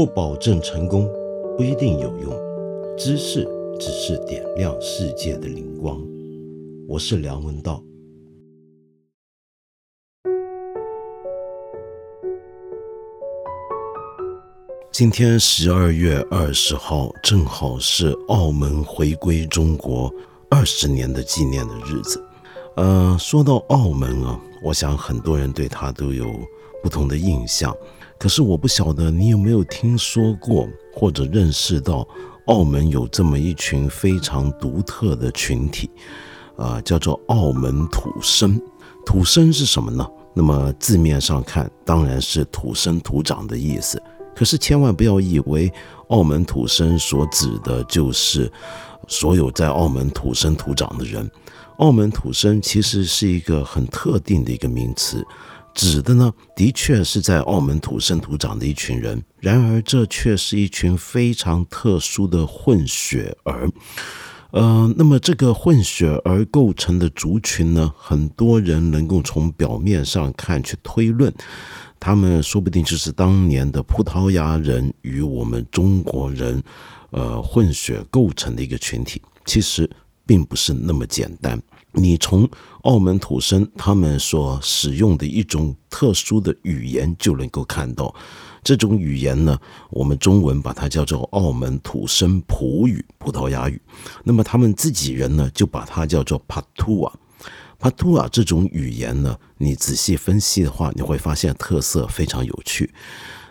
不保证成功，不一定有用。知识只是点亮世界的灵光。我是梁文道。今天十二月二十号，正好是澳门回归中国二十年的纪念的日子。呃，说到澳门啊，我想很多人对它都有不同的印象。可是我不晓得你有没有听说过或者认识到，澳门有这么一群非常独特的群体，啊，叫做澳门土生。土生是什么呢？那么字面上看，当然是土生土长的意思。可是千万不要以为澳门土生所指的就是所有在澳门土生土长的人。澳门土生其实是一个很特定的一个名词。指的呢，的确是在澳门土生土长的一群人，然而这却是一群非常特殊的混血儿。呃，那么这个混血儿构成的族群呢，很多人能够从表面上看去推论，他们说不定就是当年的葡萄牙人与我们中国人，呃，混血构成的一个群体。其实并不是那么简单。你从澳门土生他们所使用的一种特殊的语言就能够看到，这种语言呢，我们中文把它叫做澳门土生葡语、葡萄牙语。那么他们自己人呢，就把它叫做帕图瓦。帕图瓦这种语言呢，你仔细分析的话，你会发现特色非常有趣。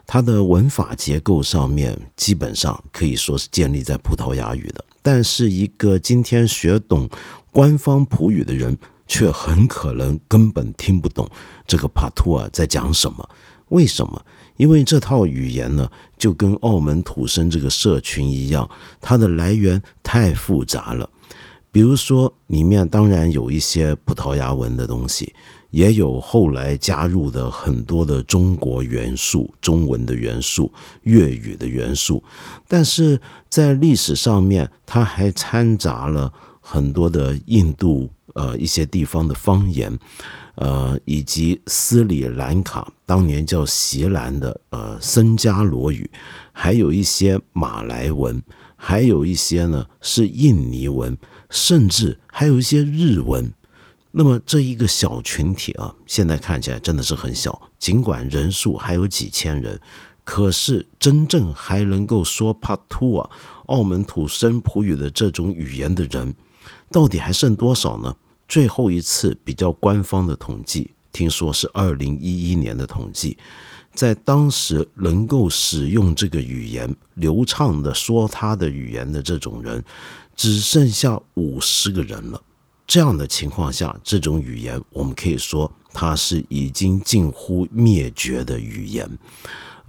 它的文法结构上面基本上可以说是建立在葡萄牙语的，但是一个今天学懂。官方葡语的人却很可能根本听不懂这个帕图尔在讲什么。为什么？因为这套语言呢，就跟澳门土生这个社群一样，它的来源太复杂了。比如说，里面当然有一些葡萄牙文的东西，也有后来加入的很多的中国元素、中文的元素、粤语的元素，但是在历史上面，它还掺杂了。很多的印度呃一些地方的方言，呃以及斯里兰卡当年叫锡兰的呃僧伽罗语，还有一些马来文，还有一些呢是印尼文，甚至还有一些日文。那么这一个小群体啊，现在看起来真的是很小，尽管人数还有几千人，可是真正还能够说帕图啊澳门土生葡语的这种语言的人。到底还剩多少呢？最后一次比较官方的统计，听说是二零一一年的统计，在当时能够使用这个语言流畅的说他的语言的这种人，只剩下五十个人了。这样的情况下，这种语言我们可以说它是已经近乎灭绝的语言。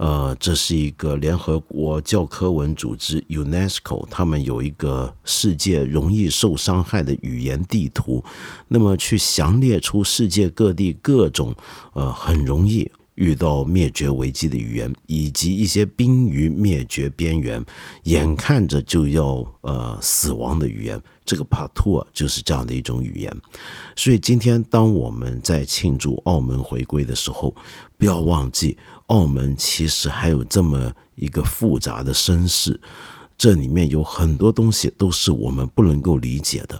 呃，这是一个联合国教科文组织 UNESCO，他们有一个世界容易受伤害的语言地图，那么去详列出世界各地各种呃很容易遇到灭绝危机的语言，以及一些濒于灭绝边缘、眼看着就要呃死亡的语言。这个帕图尔就是这样的一种语言。所以今天当我们在庆祝澳门回归的时候，不要忘记。澳门其实还有这么一个复杂的身世，这里面有很多东西都是我们不能够理解的，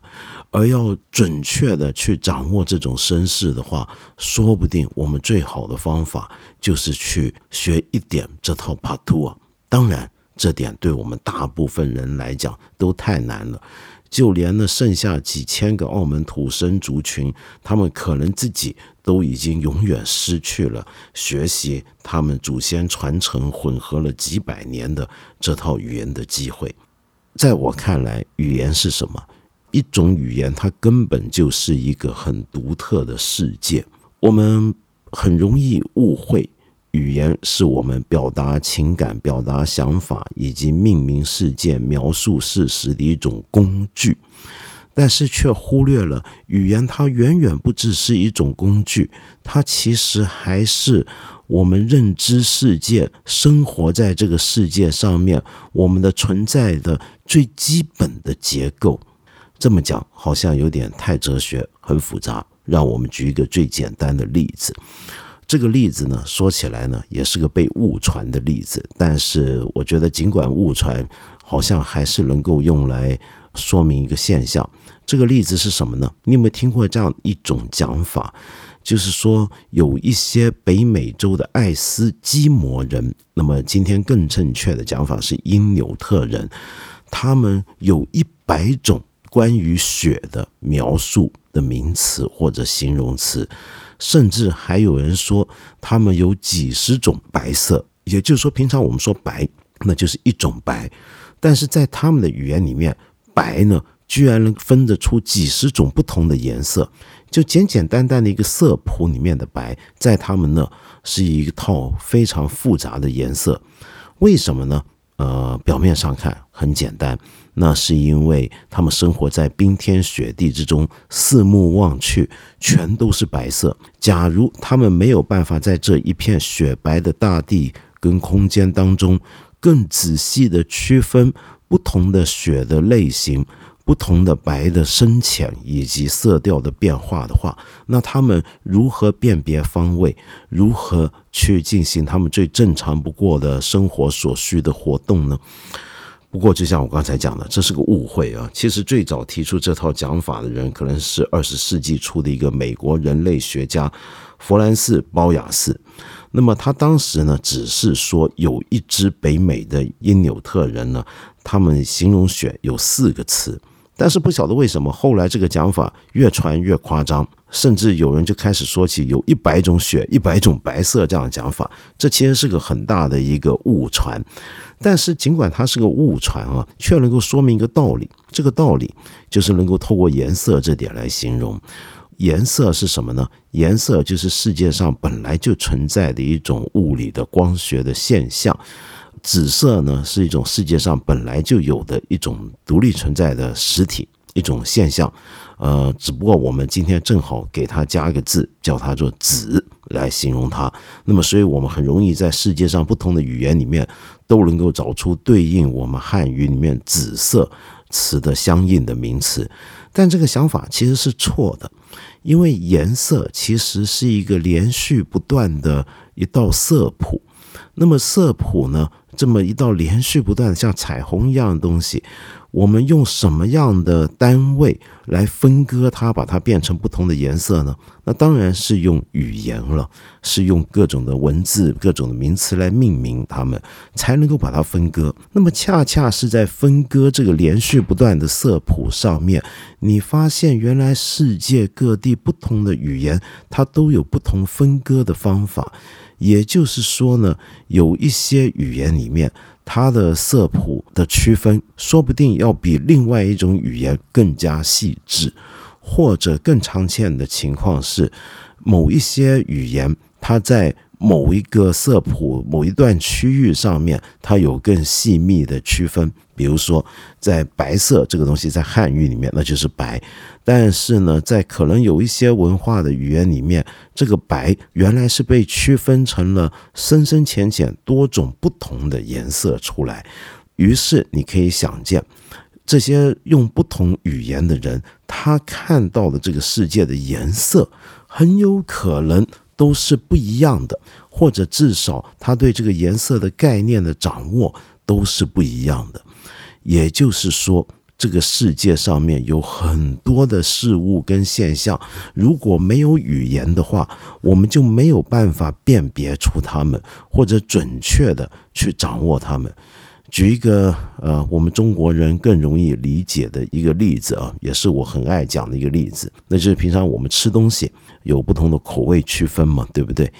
而要准确的去掌握这种身世的话，说不定我们最好的方法就是去学一点这套帕图啊。当然，这点对我们大部分人来讲都太难了。就连那剩下几千个澳门土生族群，他们可能自己都已经永远失去了学习他们祖先传承混合了几百年的这套语言的机会。在我看来，语言是什么？一种语言，它根本就是一个很独特的世界。我们很容易误会。语言是我们表达情感、表达想法以及命名事件、描述事实的一种工具，但是却忽略了语言，它远远不只是一种工具，它其实还是我们认知世界、生活在这个世界上面我们的存在的最基本的结构。这么讲好像有点太哲学、很复杂，让我们举一个最简单的例子。这个例子呢，说起来呢，也是个被误传的例子。但是我觉得，尽管误传，好像还是能够用来说明一个现象。这个例子是什么呢？你有没有听过这样一种讲法？就是说，有一些北美洲的爱斯基摩人，那么今天更正确的讲法是因纽特人，他们有一百种关于雪的描述的名词或者形容词。甚至还有人说，他们有几十种白色，也就是说，平常我们说白，那就是一种白，但是在他们的语言里面，白呢，居然能分得出几十种不同的颜色，就简简单单的一个色谱里面的白，在他们那是一套非常复杂的颜色，为什么呢？呃，表面上看很简单。那是因为他们生活在冰天雪地之中，四目望去全都是白色。假如他们没有办法在这一片雪白的大地跟空间当中，更仔细的区分不同的雪的类型、不同的白的深浅以及色调的变化的话，那他们如何辨别方位？如何去进行他们最正常不过的生活所需的活动呢？不过，就像我刚才讲的，这是个误会啊！其实最早提出这套讲法的人，可能是二十世纪初的一个美国人类学家弗兰斯·包雅斯。那么他当时呢，只是说有一支北美的因纽特人呢，他们形容雪有四个词。但是不晓得为什么，后来这个讲法越传越夸张，甚至有人就开始说起有一百种雪、一百种白色这样的讲法。这其实是个很大的一个误传。但是尽管它是个误传啊，却能够说明一个道理。这个道理就是能够透过颜色这点来形容。颜色是什么呢？颜色就是世界上本来就存在的一种物理的光学的现象。紫色呢是一种世界上本来就有的一种独立存在的实体，一种现象。呃，只不过我们今天正好给它加一个字，叫它做“紫”来形容它。那么，所以我们很容易在世界上不同的语言里面都能够找出对应我们汉语里面“紫色”词的相应的名词。但这个想法其实是错的，因为颜色其实是一个连续不断的一道色谱。那么色谱呢？这么一道连续不断像彩虹一样的东西，我们用什么样的单位来分割它，把它变成不同的颜色呢？那当然是用语言了，是用各种的文字、各种的名词来命名它们，才能够把它分割。那么恰恰是在分割这个连续不断的色谱上面，你发现原来世界各地不同的语言，它都有不同分割的方法。也就是说呢，有一些语言里面，它的色谱的区分，说不定要比另外一种语言更加细致，或者更常见的情况是，某一些语言它在。某一个色谱、某一段区域上面，它有更细密的区分。比如说，在白色这个东西，在汉语里面那就是白，但是呢，在可能有一些文化的语言里面，这个白原来是被区分成了深深浅浅多种不同的颜色出来。于是你可以想见，这些用不同语言的人，他看到的这个世界的颜色，很有可能。都是不一样的，或者至少他对这个颜色的概念的掌握都是不一样的。也就是说，这个世界上面有很多的事物跟现象，如果没有语言的话，我们就没有办法辨别出它们，或者准确的去掌握它们。举一个呃，我们中国人更容易理解的一个例子啊，也是我很爱讲的一个例子，那就是平常我们吃东西有不同的口味区分嘛，对不对？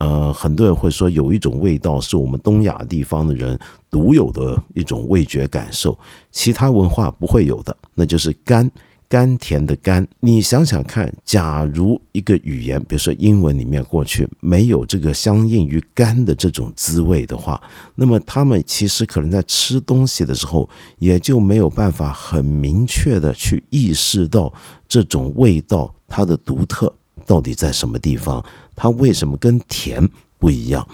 呃，很多人会说有一种味道是我们东亚地方的人独有的一种味觉感受，其他文化不会有的，那就是甘。甘甜的甘，你想想看，假如一个语言，比如说英文里面过去没有这个相应于甘的这种滋味的话，那么他们其实可能在吃东西的时候，也就没有办法很明确的去意识到这种味道它的独特到底在什么地方，它为什么跟甜不一样？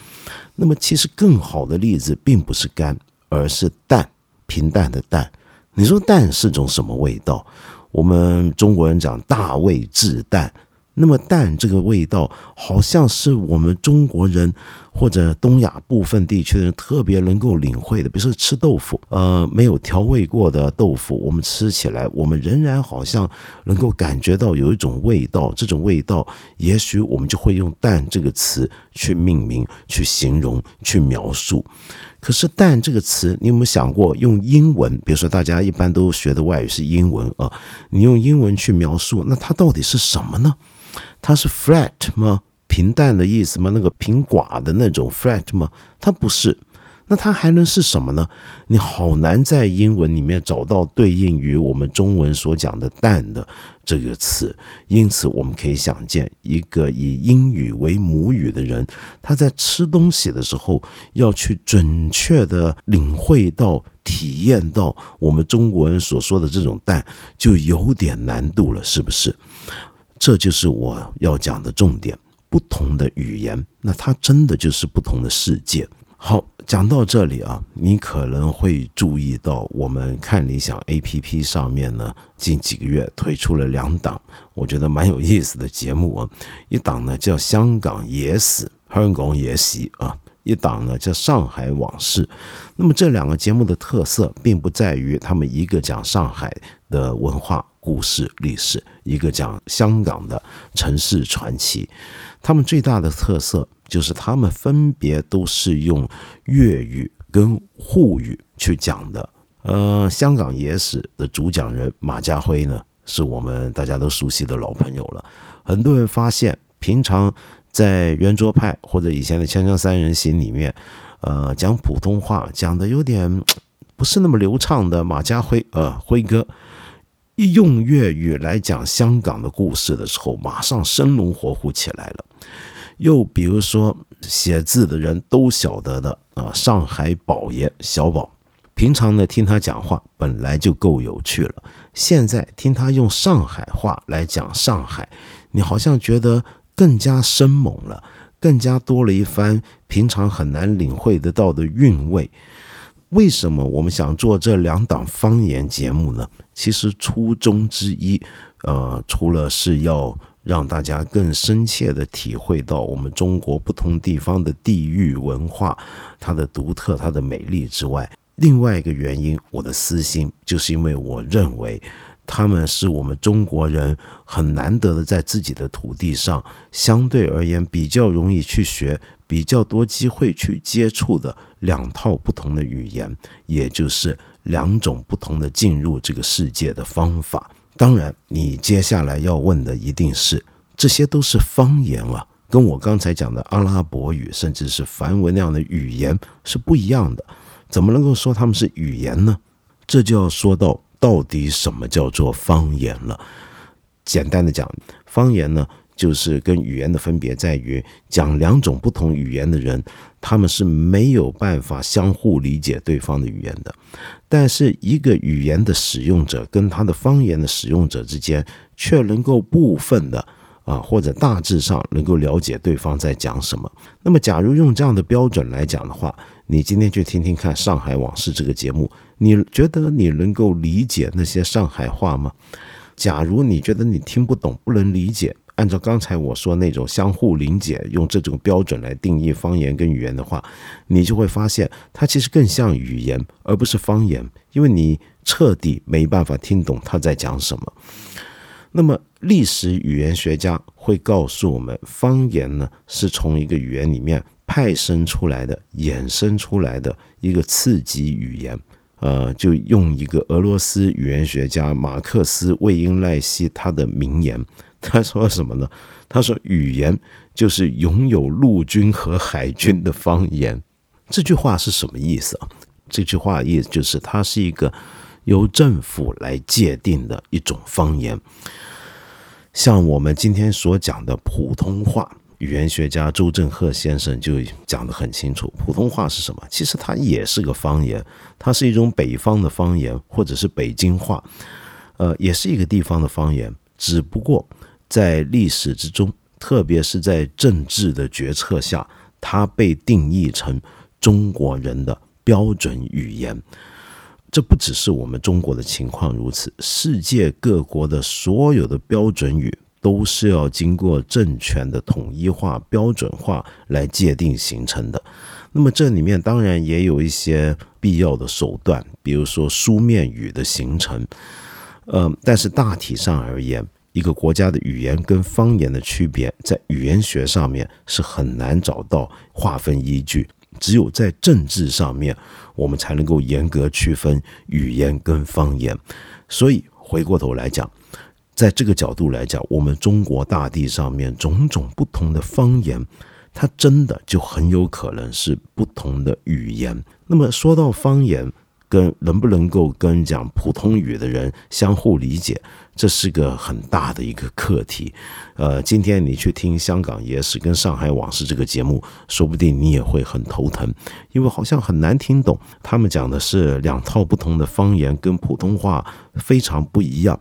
那么其实更好的例子并不是甘，而是淡，平淡的淡。你说淡是种什么味道？我们中国人讲大味至淡，那么淡这个味道，好像是我们中国人或者东亚部分地区的人特别能够领会的。比如说吃豆腐，呃，没有调味过的豆腐，我们吃起来，我们仍然好像能够感觉到有一种味道。这种味道，也许我们就会用“淡”这个词去命名、去形容、去描述。可是“淡”这个词，你有没有想过用英文？比如说，大家一般都学的外语是英文啊，你用英文去描述，那它到底是什么呢？它是 flat 吗？平淡的意思吗？那个平寡的那种 flat 吗？它不是。那它还能是什么呢？你好难在英文里面找到对应于我们中文所讲的“淡”的这个词。因此，我们可以想见，一个以英语为母语的人，他在吃东西的时候，要去准确的领会到、体验到我们中国人所说的这种“淡”，就有点难度了，是不是？这就是我要讲的重点。不同的语言，那它真的就是不同的世界。好，讲到这里啊，你可能会注意到，我们看理想 A P P 上面呢，近几个月推出了两档，我觉得蛮有意思的节目啊。一档呢叫《香港野史》，香港野史啊；一档呢叫《上海往事》。那么这两个节目的特色，并不在于他们一个讲上海的文化。故事历史，一个讲香港的城市传奇，他们最大的特色就是他们分别都是用粤语跟沪语去讲的。呃，香港野史的主讲人马家辉呢，是我们大家都熟悉的老朋友了。很多人发现，平常在圆桌派或者以前的锵锵三人行里面，呃，讲普通话讲的有点 不是那么流畅的马家辉，呃，辉哥。一用粤语来讲香港的故事的时候，马上生龙活虎起来了。又比如说，写字的人都晓得的啊，上海宝爷小宝，平常呢听他讲话本来就够有趣了，现在听他用上海话来讲上海，你好像觉得更加生猛了，更加多了一番平常很难领会得到的韵味。为什么我们想做这两档方言节目呢？其实初衷之一，呃，除了是要让大家更深切的体会到我们中国不同地方的地域文化它的独特、它的美丽之外，另外一个原因，我的私心就是因为我认为他们是我们中国人很难得的在自己的土地上相对而言比较容易去学。比较多机会去接触的两套不同的语言，也就是两种不同的进入这个世界的方法。当然，你接下来要问的一定是，这些都是方言啊，跟我刚才讲的阿拉伯语甚至是梵文那样的语言是不一样的，怎么能够说他们是语言呢？这就要说到到底什么叫做方言了。简单的讲，方言呢？就是跟语言的分别在于，讲两种不同语言的人，他们是没有办法相互理解对方的语言的。但是一个语言的使用者跟他的方言的使用者之间，却能够部分的啊，或者大致上能够了解对方在讲什么。那么，假如用这样的标准来讲的话，你今天去听听看《上海往事》这个节目，你觉得你能够理解那些上海话吗？假如你觉得你听不懂、不能理解，按照刚才我说那种相互理解，用这种标准来定义方言跟语言的话，你就会发现它其实更像语言，而不是方言，因为你彻底没办法听懂他在讲什么。那么，历史语言学家会告诉我们，方言呢是从一个语言里面派生出来的、衍生出来的一个次级语言。呃，就用一个俄罗斯语言学家马克思·魏因赖希他的名言。他说什么呢？他说：“语言就是拥有陆军和海军的方言。”这句话是什么意思啊？这句话意思就是，它是一个由政府来界定的一种方言。像我们今天所讲的普通话，语言学家周振赫先生就讲得很清楚：普通话是什么？其实它也是个方言，它是一种北方的方言，或者是北京话，呃，也是一个地方的方言，只不过。在历史之中，特别是在政治的决策下，它被定义成中国人的标准语言。这不只是我们中国的情况如此，世界各国的所有的标准语都是要经过政权的统一化、标准化来界定形成的。那么这里面当然也有一些必要的手段，比如说书面语的形成。呃，但是大体上而言，一个国家的语言跟方言的区别，在语言学上面是很难找到划分依据。只有在政治上面，我们才能够严格区分语言跟方言。所以回过头来讲，在这个角度来讲，我们中国大地上面种种不同的方言，它真的就很有可能是不同的语言。那么说到方言，跟能不能够跟讲普通语的人相互理解，这是个很大的一个课题。呃，今天你去听《香港野史》跟《上海往事》这个节目，说不定你也会很头疼，因为好像很难听懂。他们讲的是两套不同的方言，跟普通话非常不一样。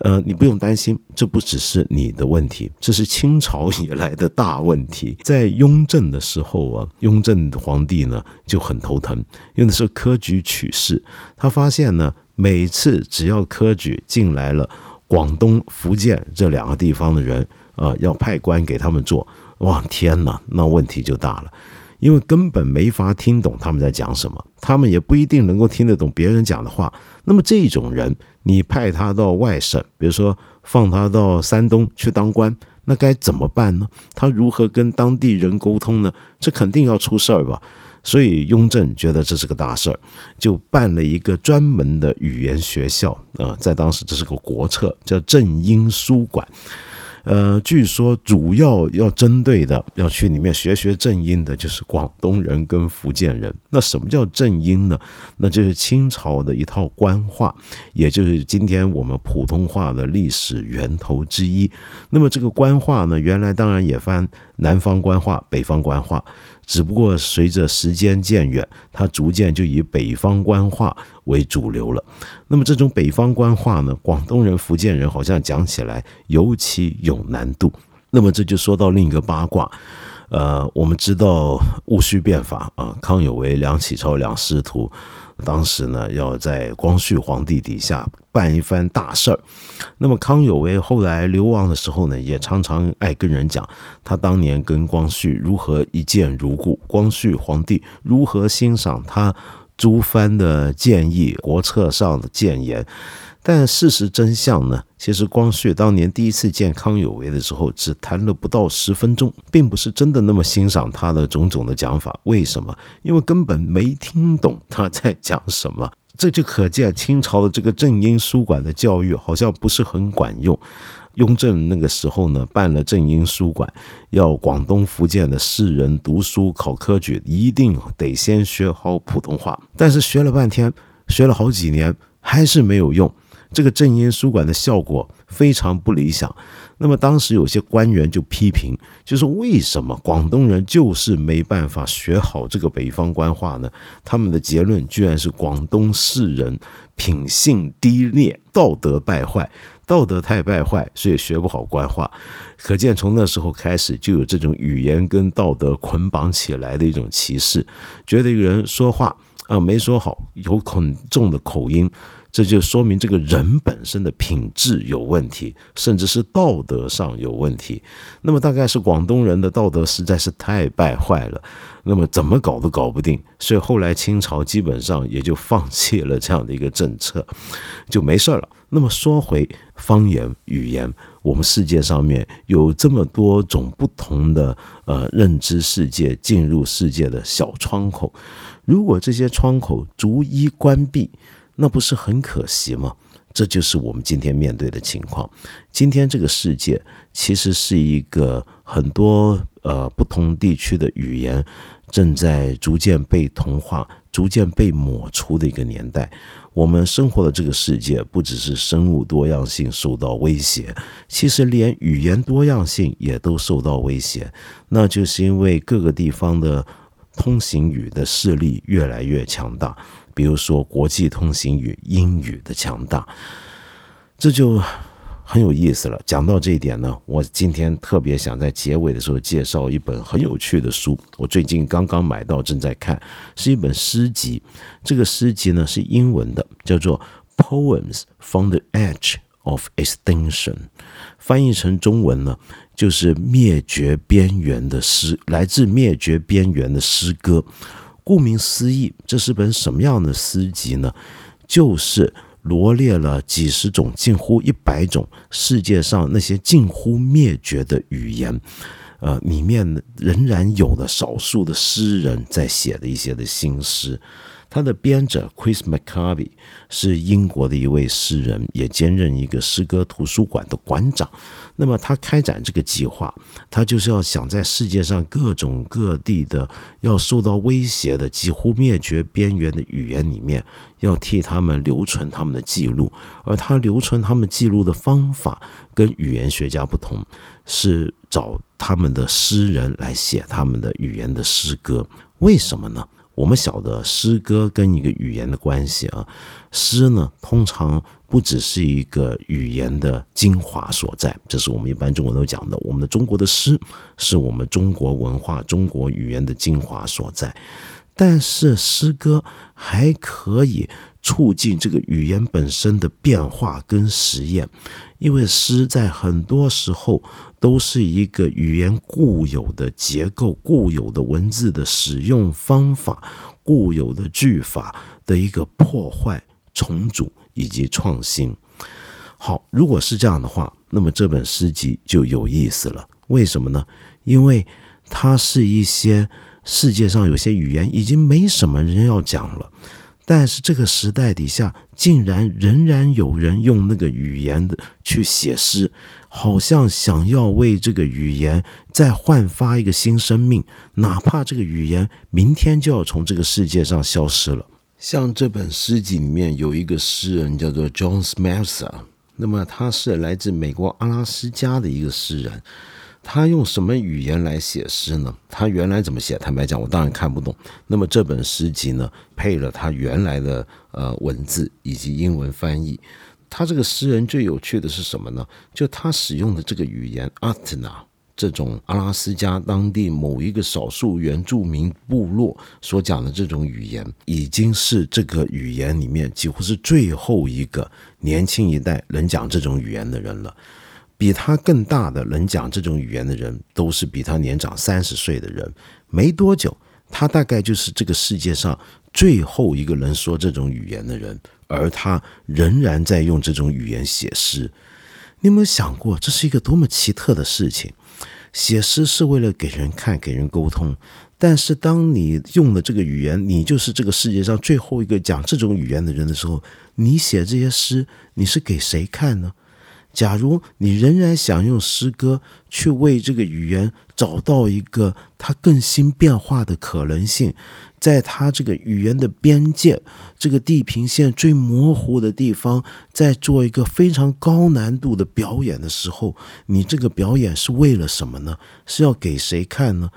呃，你不用担心，这不只是你的问题，这是清朝以来的大问题。在雍正的时候啊，雍正皇帝呢就很头疼，因为那时候科举取士，他发现呢，每次只要科举进来了，广东、福建这两个地方的人啊，要派官给他们做，哇，天哪，那问题就大了。因为根本没法听懂他们在讲什么，他们也不一定能够听得懂别人讲的话。那么这种人，你派他到外省，比如说放他到山东去当官，那该怎么办呢？他如何跟当地人沟通呢？这肯定要出事儿吧。所以雍正觉得这是个大事儿，就办了一个专门的语言学校啊，在当时这是个国策，叫正英书馆。呃，据说主要要针对的，要去里面学学正音的，就是广东人跟福建人。那什么叫正音呢？那就是清朝的一套官话，也就是今天我们普通话的历史源头之一。那么这个官话呢，原来当然也分南方官话、北方官话。只不过随着时间渐远，它逐渐就以北方官话为主流了。那么这种北方官话呢，广东人、福建人好像讲起来尤其有难度。那么这就说到另一个八卦。呃，我们知道戊戌变法啊，康有为、梁启超两师徒。当时呢，要在光绪皇帝底下办一番大事儿。那么康有为后来流亡的时候呢，也常常爱跟人讲他当年跟光绪如何一见如故，光绪皇帝如何欣赏他诸藩的建议、国策上的谏言。但事实真相呢？其实光绪当年第一次见康有为的时候，只谈了不到十分钟，并不是真的那么欣赏他的种种的讲法。为什么？因为根本没听懂他在讲什么。这就可见清朝的这个正音书馆的教育好像不是很管用。雍正那个时候呢，办了正音书馆，要广东、福建的士人读书考科举，一定得先学好普通话。但是学了半天，学了好几年，还是没有用。这个正音书馆的效果非常不理想。那么当时有些官员就批评，就是为什么广东人就是没办法学好这个北方官话呢？他们的结论居然是广东士人品性低劣，道德败坏，道德太败坏，所以学不好官话。可见从那时候开始就有这种语言跟道德捆绑起来的一种歧视，觉得一个人说话啊没说好，有很重的口音。这就说明这个人本身的品质有问题，甚至是道德上有问题。那么大概是广东人的道德实在是太败坏了，那么怎么搞都搞不定。所以后来清朝基本上也就放弃了这样的一个政策，就没事了。那么说回方言语言，我们世界上面有这么多种不同的呃认知世界、进入世界的小窗口，如果这些窗口逐一关闭。那不是很可惜吗？这就是我们今天面对的情况。今天这个世界其实是一个很多呃不同地区的语言正在逐渐被同化、逐渐被抹除的一个年代。我们生活的这个世界不只是生物多样性受到威胁，其实连语言多样性也都受到威胁。那就是因为各个地方的通行语的势力越来越强大。比如说，国际通行语英语的强大，这就很有意思了。讲到这一点呢，我今天特别想在结尾的时候介绍一本很有趣的书。我最近刚刚买到，正在看，是一本诗集。这个诗集呢是英文的，叫做《Poems from the Edge of Extinction，翻译成中文呢，就是灭绝边缘的诗，来自灭绝边缘的诗歌。顾名思义，这是本什么样的诗集呢？就是罗列了几十种、近乎一百种世界上那些近乎灭绝的语言，呃，里面仍然有的少数的诗人在写的一些的新诗。他的编者 Chris McCarthy 是英国的一位诗人，也兼任一个诗歌图书馆的馆长。那么他开展这个计划，他就是要想在世界上各种各地的要受到威胁的、几乎灭绝边缘的语言里面，要替他们留存他们的记录。而他留存他们记录的方法跟语言学家不同，是找他们的诗人来写他们的语言的诗歌。为什么呢？我们晓得诗歌跟一个语言的关系啊，诗呢通常不只是一个语言的精华所在，这是我们一般中国人都讲的，我们的中国的诗是我们中国文化、中国语言的精华所在，但是诗歌还可以。促进这个语言本身的变化跟实验，因为诗在很多时候都是一个语言固有的结构、固有的文字的使用方法、固有的句法的一个破坏、重组以及创新。好，如果是这样的话，那么这本诗集就有意思了。为什么呢？因为它是一些世界上有些语言已经没什么人要讲了。但是这个时代底下，竟然仍然有人用那个语言的去写诗，好像想要为这个语言再焕发一个新生命，哪怕这个语言明天就要从这个世界上消失了。像这本诗集里面有一个诗人叫做 John Smelser，那么他是来自美国阿拉斯加的一个诗人。他用什么语言来写诗呢？他原来怎么写？坦白讲，我当然看不懂。那么这本诗集呢，配了他原来的呃文字以及英文翻译。他这个诗人最有趣的是什么呢？就他使用的这个语言阿特纳这种阿拉斯加当地某一个少数原住民部落所讲的这种语言，已经是这个语言里面几乎是最后一个年轻一代能讲这种语言的人了。比他更大的能讲这种语言的人，都是比他年长三十岁的人。没多久，他大概就是这个世界上最后一个能说这种语言的人，而他仍然在用这种语言写诗。你有没有想过，这是一个多么奇特的事情？写诗是为了给人看、给人沟通，但是当你用了这个语言，你就是这个世界上最后一个讲这种语言的人的时候，你写这些诗，你是给谁看呢？假如你仍然想用诗歌去为这个语言找到一个它更新变化的可能性，在他这个语言的边界、这个地平线最模糊的地方，在做一个非常高难度的表演的时候，你这个表演是为了什么呢？是要给谁看呢？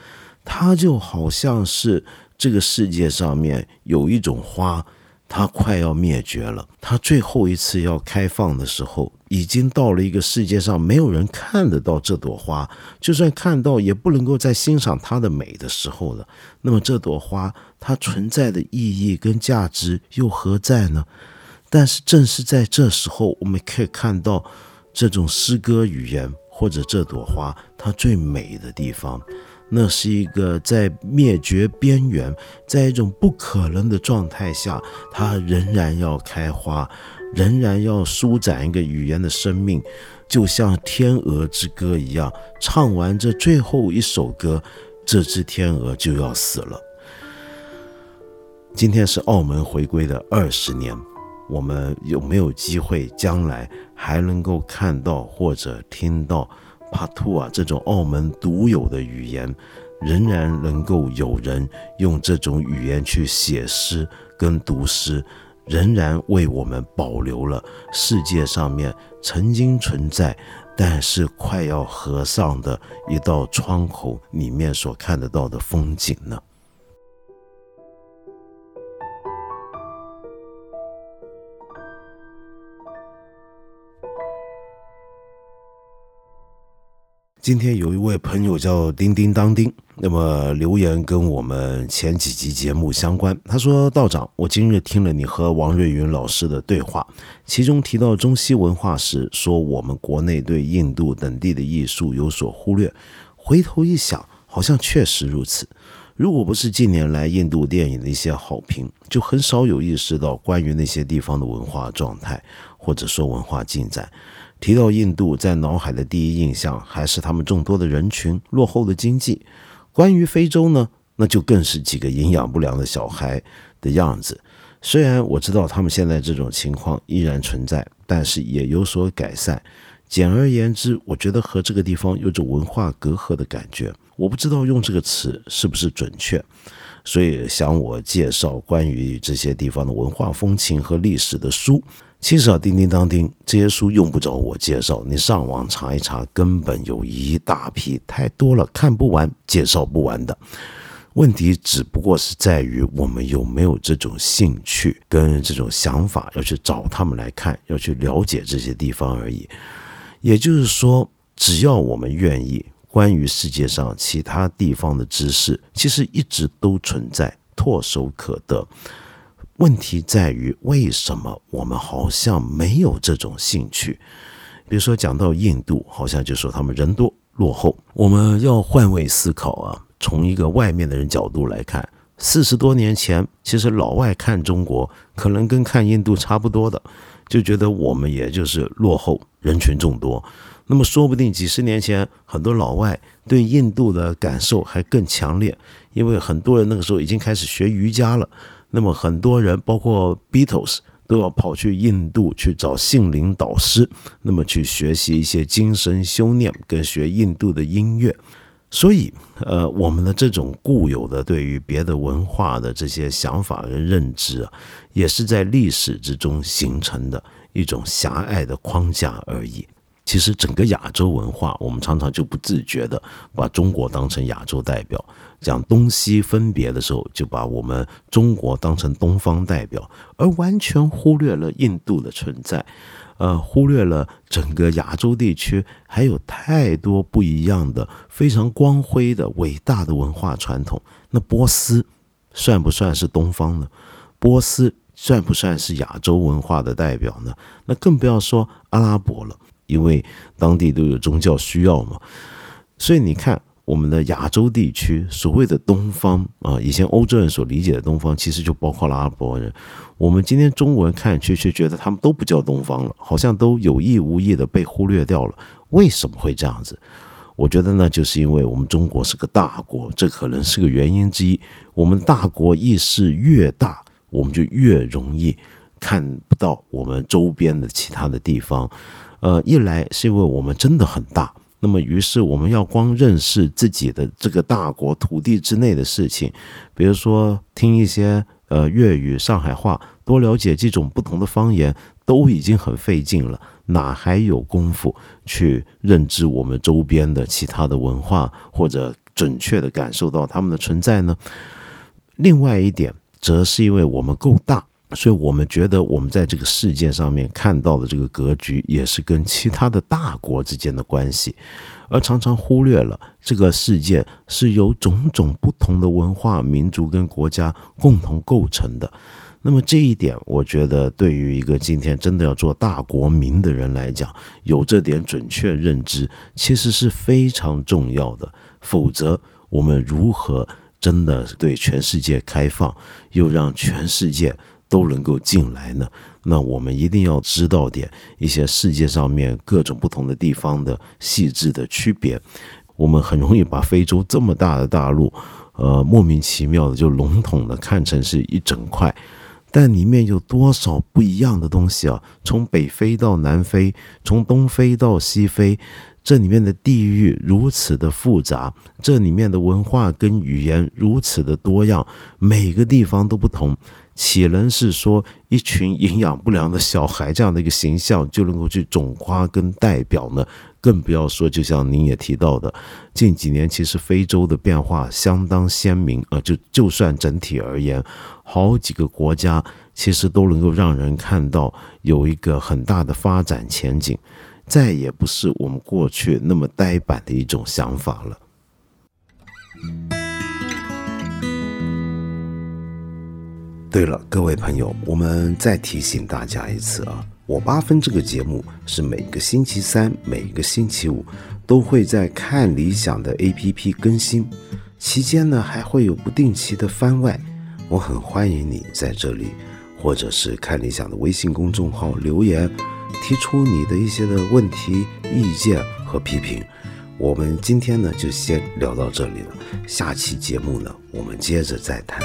他就好像是这个世界上面有一种花。它快要灭绝了。它最后一次要开放的时候，已经到了一个世界上没有人看得到这朵花，就算看到也不能够再欣赏它的美的时候了。那么这朵花它存在的意义跟价值又何在呢？但是正是在这时候，我们可以看到这种诗歌语言或者这朵花它最美的地方。那是一个在灭绝边缘，在一种不可能的状态下，它仍然要开花，仍然要舒展一个语言的生命，就像天鹅之歌一样。唱完这最后一首歌，这只天鹅就要死了。今天是澳门回归的二十年，我们有没有机会将来还能够看到或者听到？帕图啊，这种澳门独有的语言，仍然能够有人用这种语言去写诗跟读诗，仍然为我们保留了世界上面曾经存在，但是快要合上的一道窗口里面所看得到的风景呢。今天有一位朋友叫叮叮当叮，那么留言跟我们前几集节目相关。他说：“道长，我今日听了你和王瑞云老师的对话，其中提到中西文化时，说我们国内对印度等地的艺术有所忽略。回头一想，好像确实如此。如果不是近年来印度电影的一些好评，就很少有意识到关于那些地方的文化状态，或者说文化进展。”提到印度，在脑海的第一印象还是他们众多的人群、落后的经济。关于非洲呢，那就更是几个营养不良的小孩的样子。虽然我知道他们现在这种情况依然存在，但是也有所改善。简而言之，我觉得和这个地方有着文化隔阂的感觉。我不知道用这个词是不是准确，所以想我介绍关于这些地方的文化风情和历史的书。其实啊，叮叮当叮，这些书用不着我介绍，你上网查一查，根本有一大批，太多了，看不完，介绍不完的。问题只不过是在于我们有没有这种兴趣跟这种想法，要去找他们来看，要去了解这些地方而已。也就是说，只要我们愿意，关于世界上其他地方的知识，其实一直都存在，唾手可得。问题在于，为什么我们好像没有这种兴趣？比如说，讲到印度，好像就说他们人多落后。我们要换位思考啊，从一个外面的人角度来看，四十多年前，其实老外看中国，可能跟看印度差不多的，就觉得我们也就是落后，人群众多。那么，说不定几十年前，很多老外对印度的感受还更强烈，因为很多人那个时候已经开始学瑜伽了。那么很多人，包括 Beatles，都要跑去印度去找心灵导师，那么去学习一些精神修炼，跟学印度的音乐。所以，呃，我们的这种固有的对于别的文化的这些想法跟认知啊，也是在历史之中形成的一种狭隘的框架而已。其实，整个亚洲文化，我们常常就不自觉的把中国当成亚洲代表，讲东西分别的时候，就把我们中国当成东方代表，而完全忽略了印度的存在，呃，忽略了整个亚洲地区还有太多不一样的、非常光辉的、伟大的文化传统。那波斯算不算是东方呢？波斯算不算是亚洲文化的代表呢？那更不要说阿拉伯了。因为当地都有宗教需要嘛，所以你看，我们的亚洲地区所谓的东方啊，以前欧洲人所理解的东方，其实就包括了阿拉伯人。我们今天中国人看去，却觉得他们都不叫东方了，好像都有意无意的被忽略掉了。为什么会这样子？我觉得呢，就是因为我们中国是个大国，这可能是个原因之一。我们大国意识越大，我们就越容易看不到我们周边的其他的地方。呃，一来是因为我们真的很大，那么于是我们要光认识自己的这个大国土地之内的事情，比如说听一些呃粤语、上海话，多了解几种不同的方言，都已经很费劲了，哪还有功夫去认知我们周边的其他的文化，或者准确的感受到他们的存在呢？另外一点，则是因为我们够大。所以我们觉得，我们在这个世界上面看到的这个格局，也是跟其他的大国之间的关系，而常常忽略了这个世界是由种种不同的文化、民族跟国家共同构成的。那么这一点，我觉得对于一个今天真的要做大国民的人来讲，有这点准确认知，其实是非常重要的。否则，我们如何真的对全世界开放，又让全世界？都能够进来呢，那我们一定要知道点一些世界上面各种不同的地方的细致的区别。我们很容易把非洲这么大的大陆，呃，莫名其妙的就笼统的看成是一整块，但里面有多少不一样的东西啊？从北非到南非，从东非到西非，这里面的地域如此的复杂，这里面的文化跟语言如此的多样，每个地方都不同。岂能是说一群营养不良的小孩这样的一个形象就能够去总夸跟代表呢？更不要说，就像您也提到的，近几年其实非洲的变化相当鲜明啊。就就算整体而言，好几个国家其实都能够让人看到有一个很大的发展前景。再也不是我们过去那么呆板的一种想法了。对了，各位朋友，我们再提醒大家一次啊，我八分这个节目是每个星期三、每个星期五都会在看理想的 APP 更新，期间呢还会有不定期的番外。我很欢迎你在这里，或者是看理想的微信公众号留言，提出你的一些的问题、意见和批评。我们今天呢就先聊到这里了，下期节目呢我们接着再谈。